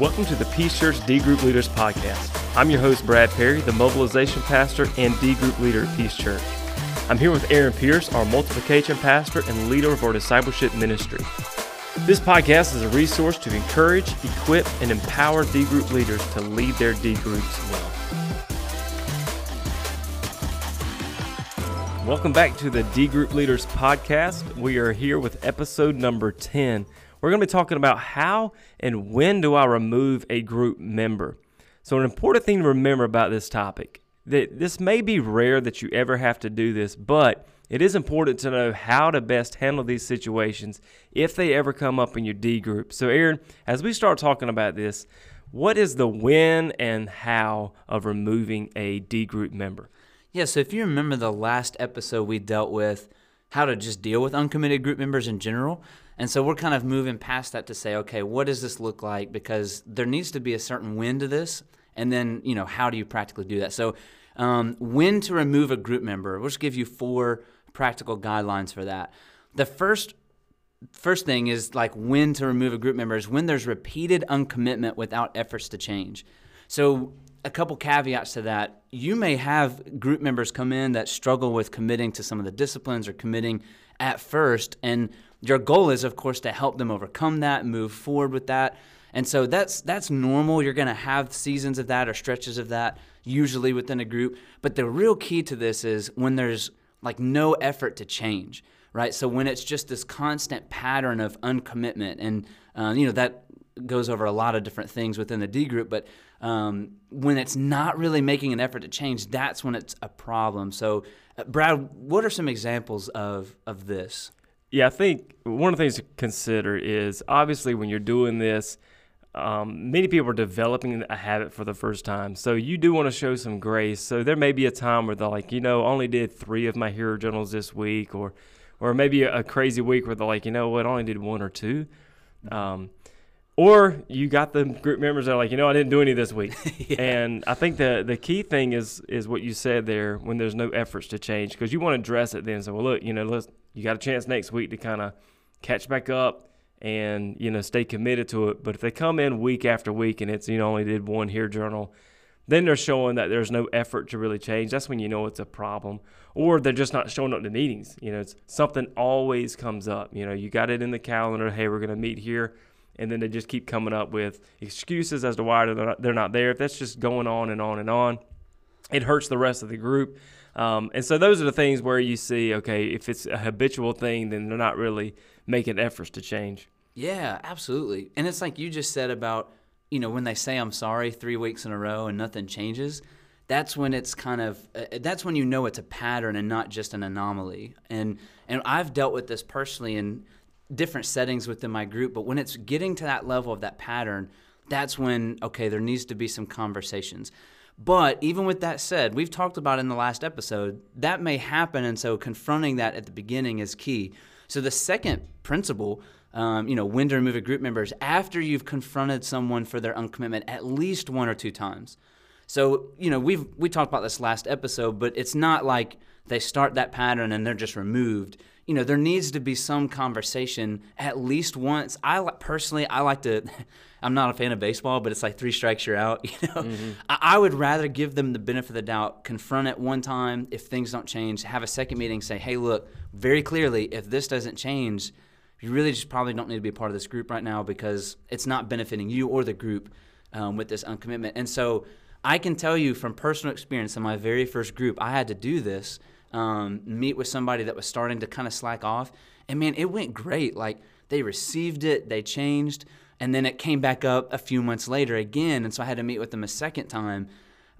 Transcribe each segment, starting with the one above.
Welcome to the Peace Church D Group Leaders Podcast. I'm your host, Brad Perry, the mobilization pastor and D Group leader at Peace Church. I'm here with Aaron Pierce, our multiplication pastor and leader of our discipleship ministry. This podcast is a resource to encourage, equip, and empower D Group leaders to lead their D groups well. Welcome back to the D Group Leaders Podcast. We are here with episode number 10. We're going to be talking about how and when do I remove a group member. So, an important thing to remember about this topic that this may be rare that you ever have to do this, but it is important to know how to best handle these situations if they ever come up in your D group. So, Aaron, as we start talking about this, what is the when and how of removing a D group member? Yeah, so if you remember the last episode, we dealt with how to just deal with uncommitted group members in general. And so we're kind of moving past that to say, okay, what does this look like? Because there needs to be a certain when to this. And then, you know, how do you practically do that? So, um, when to remove a group member, we'll just give you four practical guidelines for that. The first first thing is like when to remove a group member is when there's repeated uncommitment without efforts to change. So a couple caveats to that. You may have group members come in that struggle with committing to some of the disciplines or committing at first. And your goal is, of course, to help them overcome that, move forward with that. And so that's that's normal. You're going to have seasons of that or stretches of that usually within a group. But the real key to this is when there's like no effort to change, right? So when it's just this constant pattern of uncommitment, and uh, you know that goes over a lot of different things within the D group, but um, when it's not really making an effort to change, that's when it's a problem. So, uh, Brad, what are some examples of of this? Yeah, I think one of the things to consider is obviously when you're doing this, um, many people are developing a habit for the first time. So you do want to show some grace. So there may be a time where they're like, you know, only did three of my HEAR journals this week, or or maybe a, crazy week where they're like, you know what, I only did one or 2 um, or you got the group members that are like, you know, I didn't do any this week. yeah. And I think the the key thing is is what you said there when there's no efforts to change because you want to address it then. So well, look, you know, let's you got a chance next week to kind of catch back up and you know stay committed to it. But if they come in week after week and it's you know only did one HEAR journal, then they're showing that there's no effort to really change. That's when you know it's a problem, or they're just not showing up to meetings. You know, it's something always comes up. You know, you got it in the calendar. Hey, we're going to meet here and then they just keep coming up with excuses as to why they're not, they're not there. If that's just going on and on and on, it hurts the rest of the group. Um, and so those are the things where you see, okay, if it's a habitual thing, then they're not really making efforts to change. Yeah, absolutely. And it's like you just said about, you know, when they say I'm sorry three weeks in a row and nothing changes, that's when it's kind of uh, that's when you know it's a pattern and not just an anomaly. And and I've dealt with this personally and different settings within my group, but when it's getting to that level of that pattern, that's when, okay, there needs to be some conversations. But even with that said, we've talked about in the last episode, that may happen. And so confronting that at the beginning is key. So the second principle, um, you know, when to remove a group member is after you've confronted someone for their uncommitment at least one or two times. So, you know, we've we talked about this last episode, but it's not like they start that pattern and they're just removed you know, there needs to be some conversation at least once. I personally, I like to. I'm not a fan of baseball, but it's like three strikes you're out. You know, mm-hmm. I, I, would rather give them the benefit of the doubt, confront it one time. If things don't change, have a second meeting, say, hey, look, very clearly, if this doesn't change, you really just probably don't need to be a part of this group right now because it's not benefiting you or the group um, with this uncommitment. And so, I can tell you from personal experience in my very first group, I had to do this um, meet with somebody that was starting to kind of slack off. And man, it went great. Like they received it, they changed, and then it came back up a few months later again. And so I had to meet with them a second time.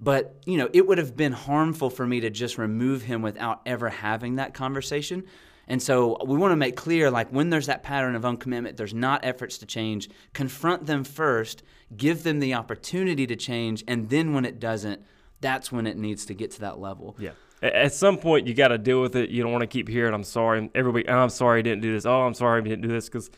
But, you know, it would have been harmful for me to just remove him without ever having that conversation. And so we want to make clear like when there's that pattern of uncommitment, there's not efforts to change, confront them first, give them the opportunity to change, and then when it doesn't, that's when it needs to get to that level. Yeah at some point you got to deal with it. You don't want to keep hearing "I'm sorry" every week. Oh, I'm sorry I didn't do this. Oh, I'm sorry I didn't do this because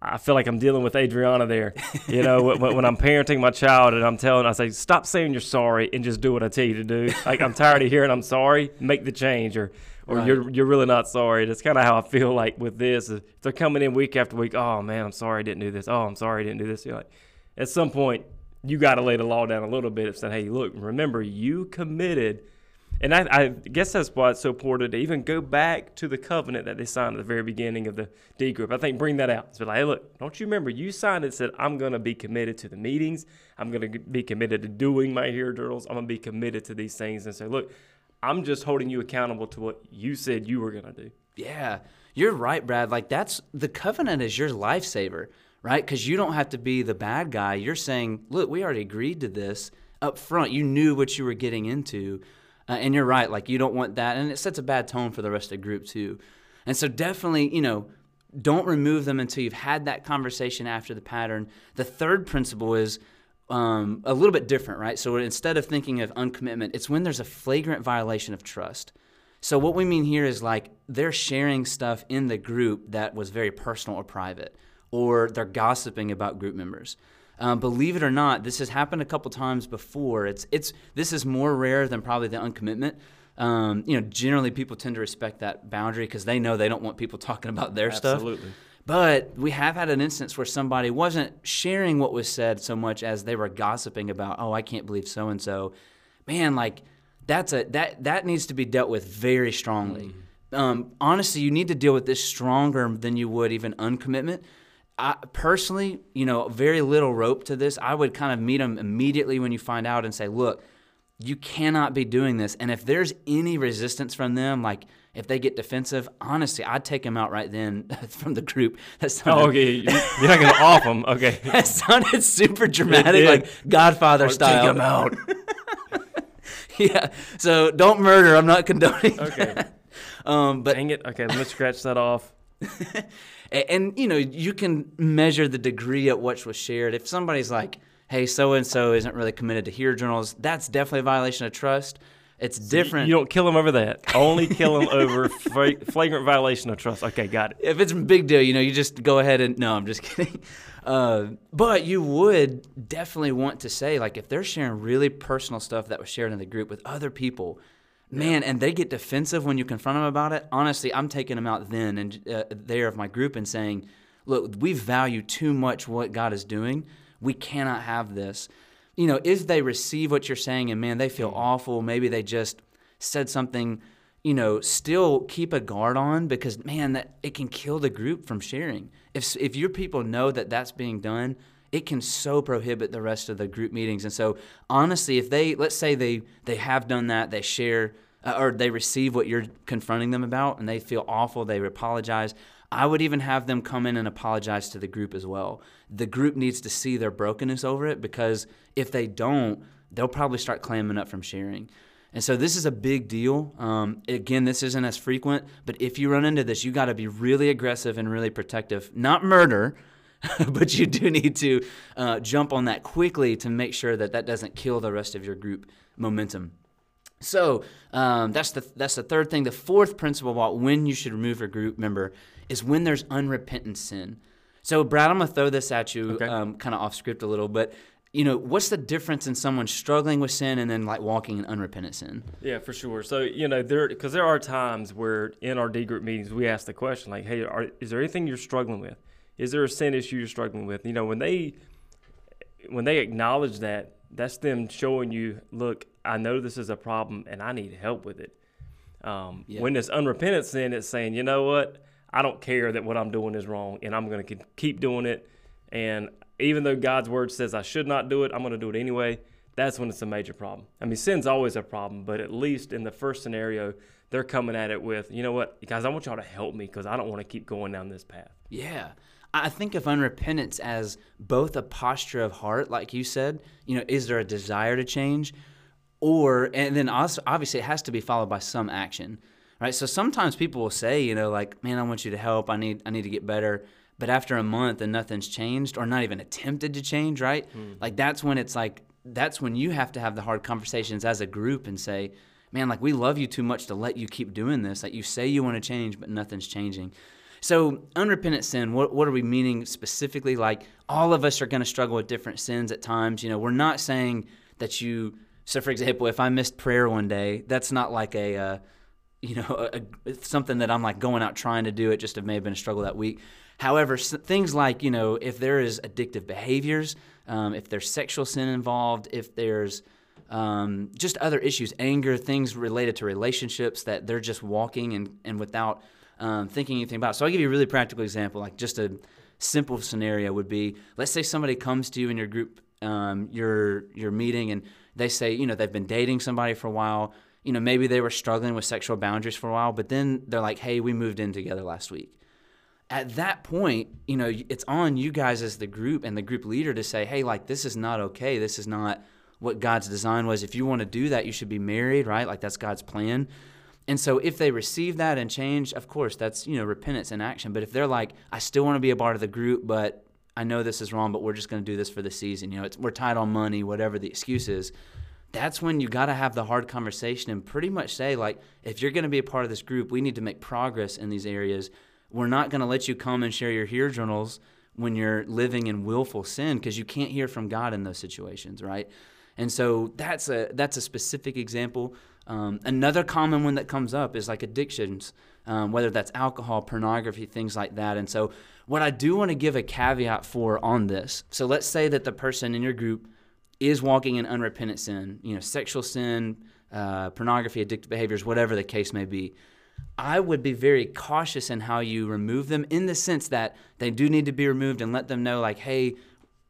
I feel like I'm dealing with Adriana there. You know, when, when, I'm parenting my child and I'm telling, I say, stop saying you're sorry and just do what I tell you to do. Like I'm tired of hearing I'm sorry. Make the change, or or right. you're you're really not sorry. That's kind of how I feel like with this. If they're coming in week after week, oh man, I'm sorry I didn't do this. Oh, I'm sorry I didn't do this. You're like, at some point you got to lay the law down a little bit and say, hey, look, remember you committed. And I, I guess that's why it's so important to even go back to the covenant that they signed at the very beginning of the D group. I think bring that out. It's like, hey, look, don't you remember you signed it said, I'm going to be committed to the meetings. I'm going to be committed to doing my HEAR journals. I'm going to be committed to these things and say, look, I'm just holding you accountable to what you said you were going to do. Yeah, you're right, Brad. Like that's the covenant is your lifesaver, right? Because you don't have to be the bad guy. You're saying, look, we already agreed to this up front. You knew what you were getting into. Uh, and you're right. Like, you don't want that. And it sets a bad tone for the rest of the group, too. And so, definitely, you know, don't remove them until you've had that conversation after the pattern. The third principle is um, a little bit different, right? So, instead of thinking of uncommitment, it's when there's a flagrant violation of trust. So, what we mean here is like they're sharing stuff in the group that was very personal or private, or they're gossiping about group members. Um, believe it or not, this has happened a couple times before. It's it's this is more rare than probably the uncommitment. Um, you know, generally people tend to respect that boundary because they know they don't want people talking about their Absolutely. stuff. But we have had an instance where somebody wasn't sharing what was said so much as they were gossiping about, oh, I can't believe so and so. Man, like that's a that that needs to be dealt with very strongly. Mm. Um, honestly, you need to deal with this stronger than you would even uncommitment I, personally, you know, very little rope to this. I would kind of meet them immediately when you find out and say, look, you cannot be doing this. And if there's any resistance from them, like if they get defensive, honestly, I'd take them out right then from the group. That sounded, oh, okay. You're not going to off them. Okay. that sounded super dramatic, like Godfather or style. Take them out. yeah. So don't murder. I'm not condoning. Okay. Um, but dang it. Okay, let me scratch that off. and, you know you can measure the degree at which was shared if somebody's like hey so and so isn't really committed to HEAR journals that's definitely a violation of trust it's different. You don't kill them over that. Only kill them over flagrant violation of trust. Okay, got it. If it's a big deal, you know, you just go ahead and no, I'm just kidding. Uh, but you would definitely want to say, like, if they're sharing really personal stuff that was shared in the group with other people, Man, and they get defensive when you confront them about it. Honestly, I'm taking them out then and uh, there of my group and saying, "Look, we value too much what God is doing. We cannot have this." You know, if they receive what you're saying and man, they feel mm. awful, maybe they just said something, you know, still keep a guard on because man, that it can kill the group from sharing. If if your people know that that's being done, it can so prohibit the rest of the group meetings. And so, honestly, if they let's say they they have done that, they share uh, or they receive what you're confronting them about, and they feel awful, they apologize. I would even have them come in and apologize to the group as well. The group needs to see their brokenness over it because if they don't, they'll probably start clamming up from sharing. And so this is a big deal. Um, again, this isn't as frequent, but if you run into this, you got to be really aggressive and really protective. Not murder, but you do need to uh, jump on that quickly to make sure that that doesn't kill the rest of your group momentum. So um, that's the that's the third thing. The fourth principle about when you should remove a group member is when there's unrepentant sin. So Brad, I'm gonna throw this at you, okay. um, kind of off script a little, but you know, what's the difference in someone struggling with sin and then like walking in unrepentant sin? Yeah, for sure. So you know, there because there are times where in our D group meetings we ask the question like, "Hey, are, is there anything you're struggling with?" Is there a sin issue you're struggling with? You know, when they when they acknowledge that, that's them showing you, look, I know this is a problem and I need help with it. Um, yeah. When it's unrepentant sin, it's saying, you know what, I don't care that what I'm doing is wrong and I'm going to keep doing it. And even though God's word says I should not do it, I'm going to do it anyway. That's when it's a major problem. I mean, sin's always a problem, but at least in the first scenario, they're coming at it with, you know what, guys, I want y'all to help me because I don't want to keep going down this path. Yeah. I think of unrepentance as both a posture of heart, like you said, you know, is there a desire to change? Or, and then also, obviously, it has to be followed by some action, right? So sometimes people will say, you know, like, man, I want you to help. I need, I need to get better. But after a month and nothing's changed or not even attempted to change, right? Mm. Like, that's when it's like, that's when you have to have the hard conversations as a group and say, man, like, we love you too much to let you keep doing this. Like, you say you want to change, but nothing's changing. So, unrepentant sin, what, what are we meaning specifically? Like, all of us are going to struggle with different sins at times. You know, we're not saying that you, so for example, if I missed prayer one day, that's not like a, uh, you know, a, a, something that I'm like going out trying to do. It just may have been a struggle that week. However, things like, you know, if there is addictive behaviors, um, if there's sexual sin involved, if there's um, just other issues, anger, things related to relationships that they're just walking and, and without um, thinking anything about. So I'll give you a really practical example, like just a simple scenario would be, let's say somebody comes to you in your group, um, your your meeting, and they say, you know, they've been dating somebody for a while. You know, maybe they were struggling with sexual boundaries for a while, but then they're like, hey, we moved in together last week at that point, you know, it's on you guys as the group and the group leader to say, hey, like, this is not okay. This is not what God's design was. If you want to do that, you should be married, right? Like, that's God's plan. And so if they receive that and change, of course, that's, you know, repentance in action. But if they're like, I still want to be a part of the group, but I know this is wrong, but we're just going to do this for the season, you know, it's, we're tied on money, whatever the excuse is, that's when you got to have the hard conversation and pretty much say, like, if you're going to be a part of this group, we need to make progress in these areas we're not going to let you come and share your hear journals when you're living in willful sin because you can't hear from God in those situations, right? And so that's a that's a specific example. Um, another common one that comes up is like addictions, um, whether that's alcohol, pornography, things like that. And so what I do want to give a caveat for on this. So let's say that the person in your group is walking in unrepentant sin, you know, sexual sin, uh, pornography, addictive behaviors, whatever the case may be. I would be very cautious in how you remove them in the sense that they do need to be removed and let them know, like, hey,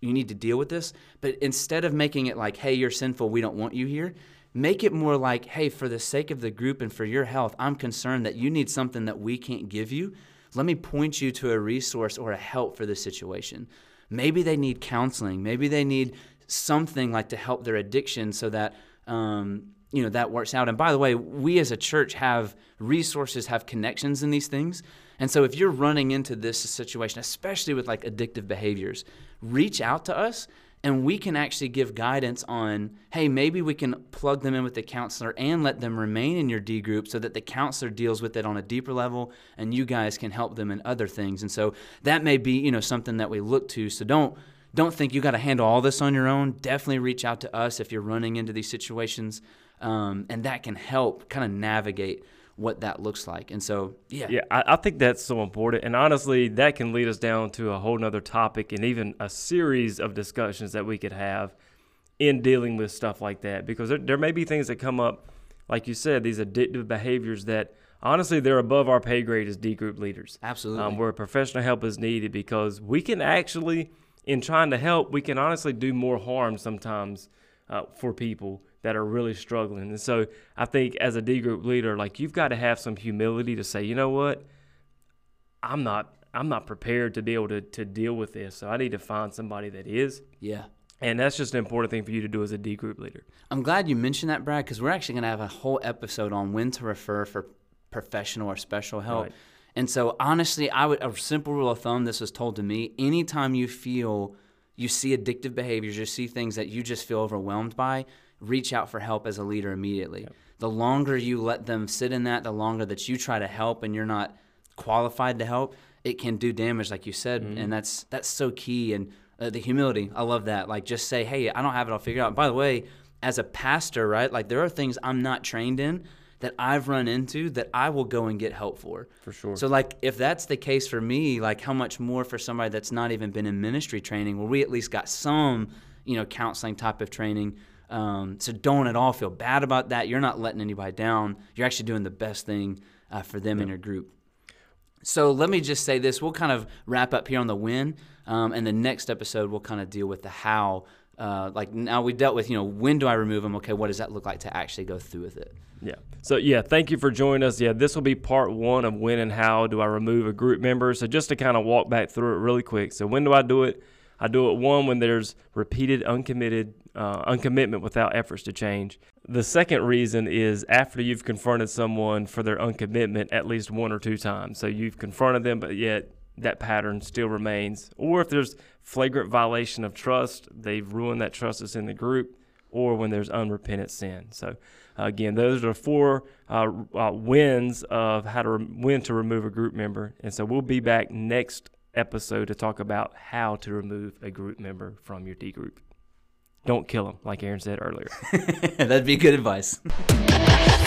you need to deal with this. But instead of making it like, hey, you're sinful, we don't want you here, make it more like, hey, for the sake of the group and for your health, I'm concerned that you need something that we can't give you. Let me point you to a resource or a help for this situation. Maybe they need counseling. Maybe they need something like to help their addiction so that um, you know that works out and by the way we as a church have resources have connections in these things and so if you're running into this situation especially with like addictive behaviors reach out to us and we can actually give guidance on hey maybe we can plug them in with the counselor and let them remain in your d group so that the counselor deals with it on a deeper level and you guys can help them in other things. And so that may be you know something that we look to. So don't don't think you got to handle all this on your own. Definitely reach out to us if you're running into these situations um, and that can help kind of navigate what that looks like. And so, yeah, Yeah, I, I think that's so important. And honestly, that can lead us down to a whole nother topic and even a series of discussions that we could have in dealing with stuff like that. Because there, there may be things that come up, like you said, these addictive behaviors that honestly they're above our pay grade as D group leaders. absolutely. Um, where professional help is needed because we can actually, in trying to help, we can honestly do more harm sometimes uh, for people that are really struggling. And so I think as a D group leader, like you've got to have some humility to say, you know what, I'm not. I'm not prepared to be able to, to deal with this. So I need to find somebody that is. yeah. And that's just an important thing for you to do as a D group leader. I'm glad you mentioned that, Brad, because we're actually going to have a whole episode on when to refer for professional or special help. Right. And so, honestly, I would a simple rule of thumb. This was told to me. Anytime you feel you see addictive behaviors, you see things that you just feel overwhelmed by, reach out for help as a leader immediately. The longer you let them sit in that, the longer that you try to help and you're not qualified to help, it can do damage, like you said, and that's that's so key. And uh, the humility, I love that. Like, just say, hey, I don't have it all figured out. By the way, as a pastor, right? Like, there are things I'm not trained in that I've run into that I will go and get help for. For sure. So, like, if that's the case for me, like, how much more for somebody that's not even been in ministry training, where we at least got some, you know, counseling type of training. Um, so don't at all feel bad about that. You're not letting anybody down. You're actually doing the best thing uh, for them in your group. So let me just say this: we'll kind of wrap up here on the when, um, and the next episode we'll kind of deal with the how. Uh, like now we dealt with, you know, when do I remove them? Okay, what does that look like to actually go through with it? Yeah. So yeah, thank you for joining us. Yeah, this will be part one of when and how do I remove a group member. So just to kind of walk back through it really quick. So when do I do it? I do it one when there's repeated uncommitted uh, uncommitment without efforts to change. The second reason is after you've confronted someone for their uncommitment at least one or two times. So you've confronted them, but yet that pattern still remains. Or if there's flagrant violation of trust, they've ruined that trust that's in the group, or when there's unrepentant sin. So again, those are four uh, uh, wins of how to re- when to remove a group member. And so we'll be back next episode to talk about how to remove a group member from your D group. Don't kill them, like Aaron said earlier. That'd be good advice.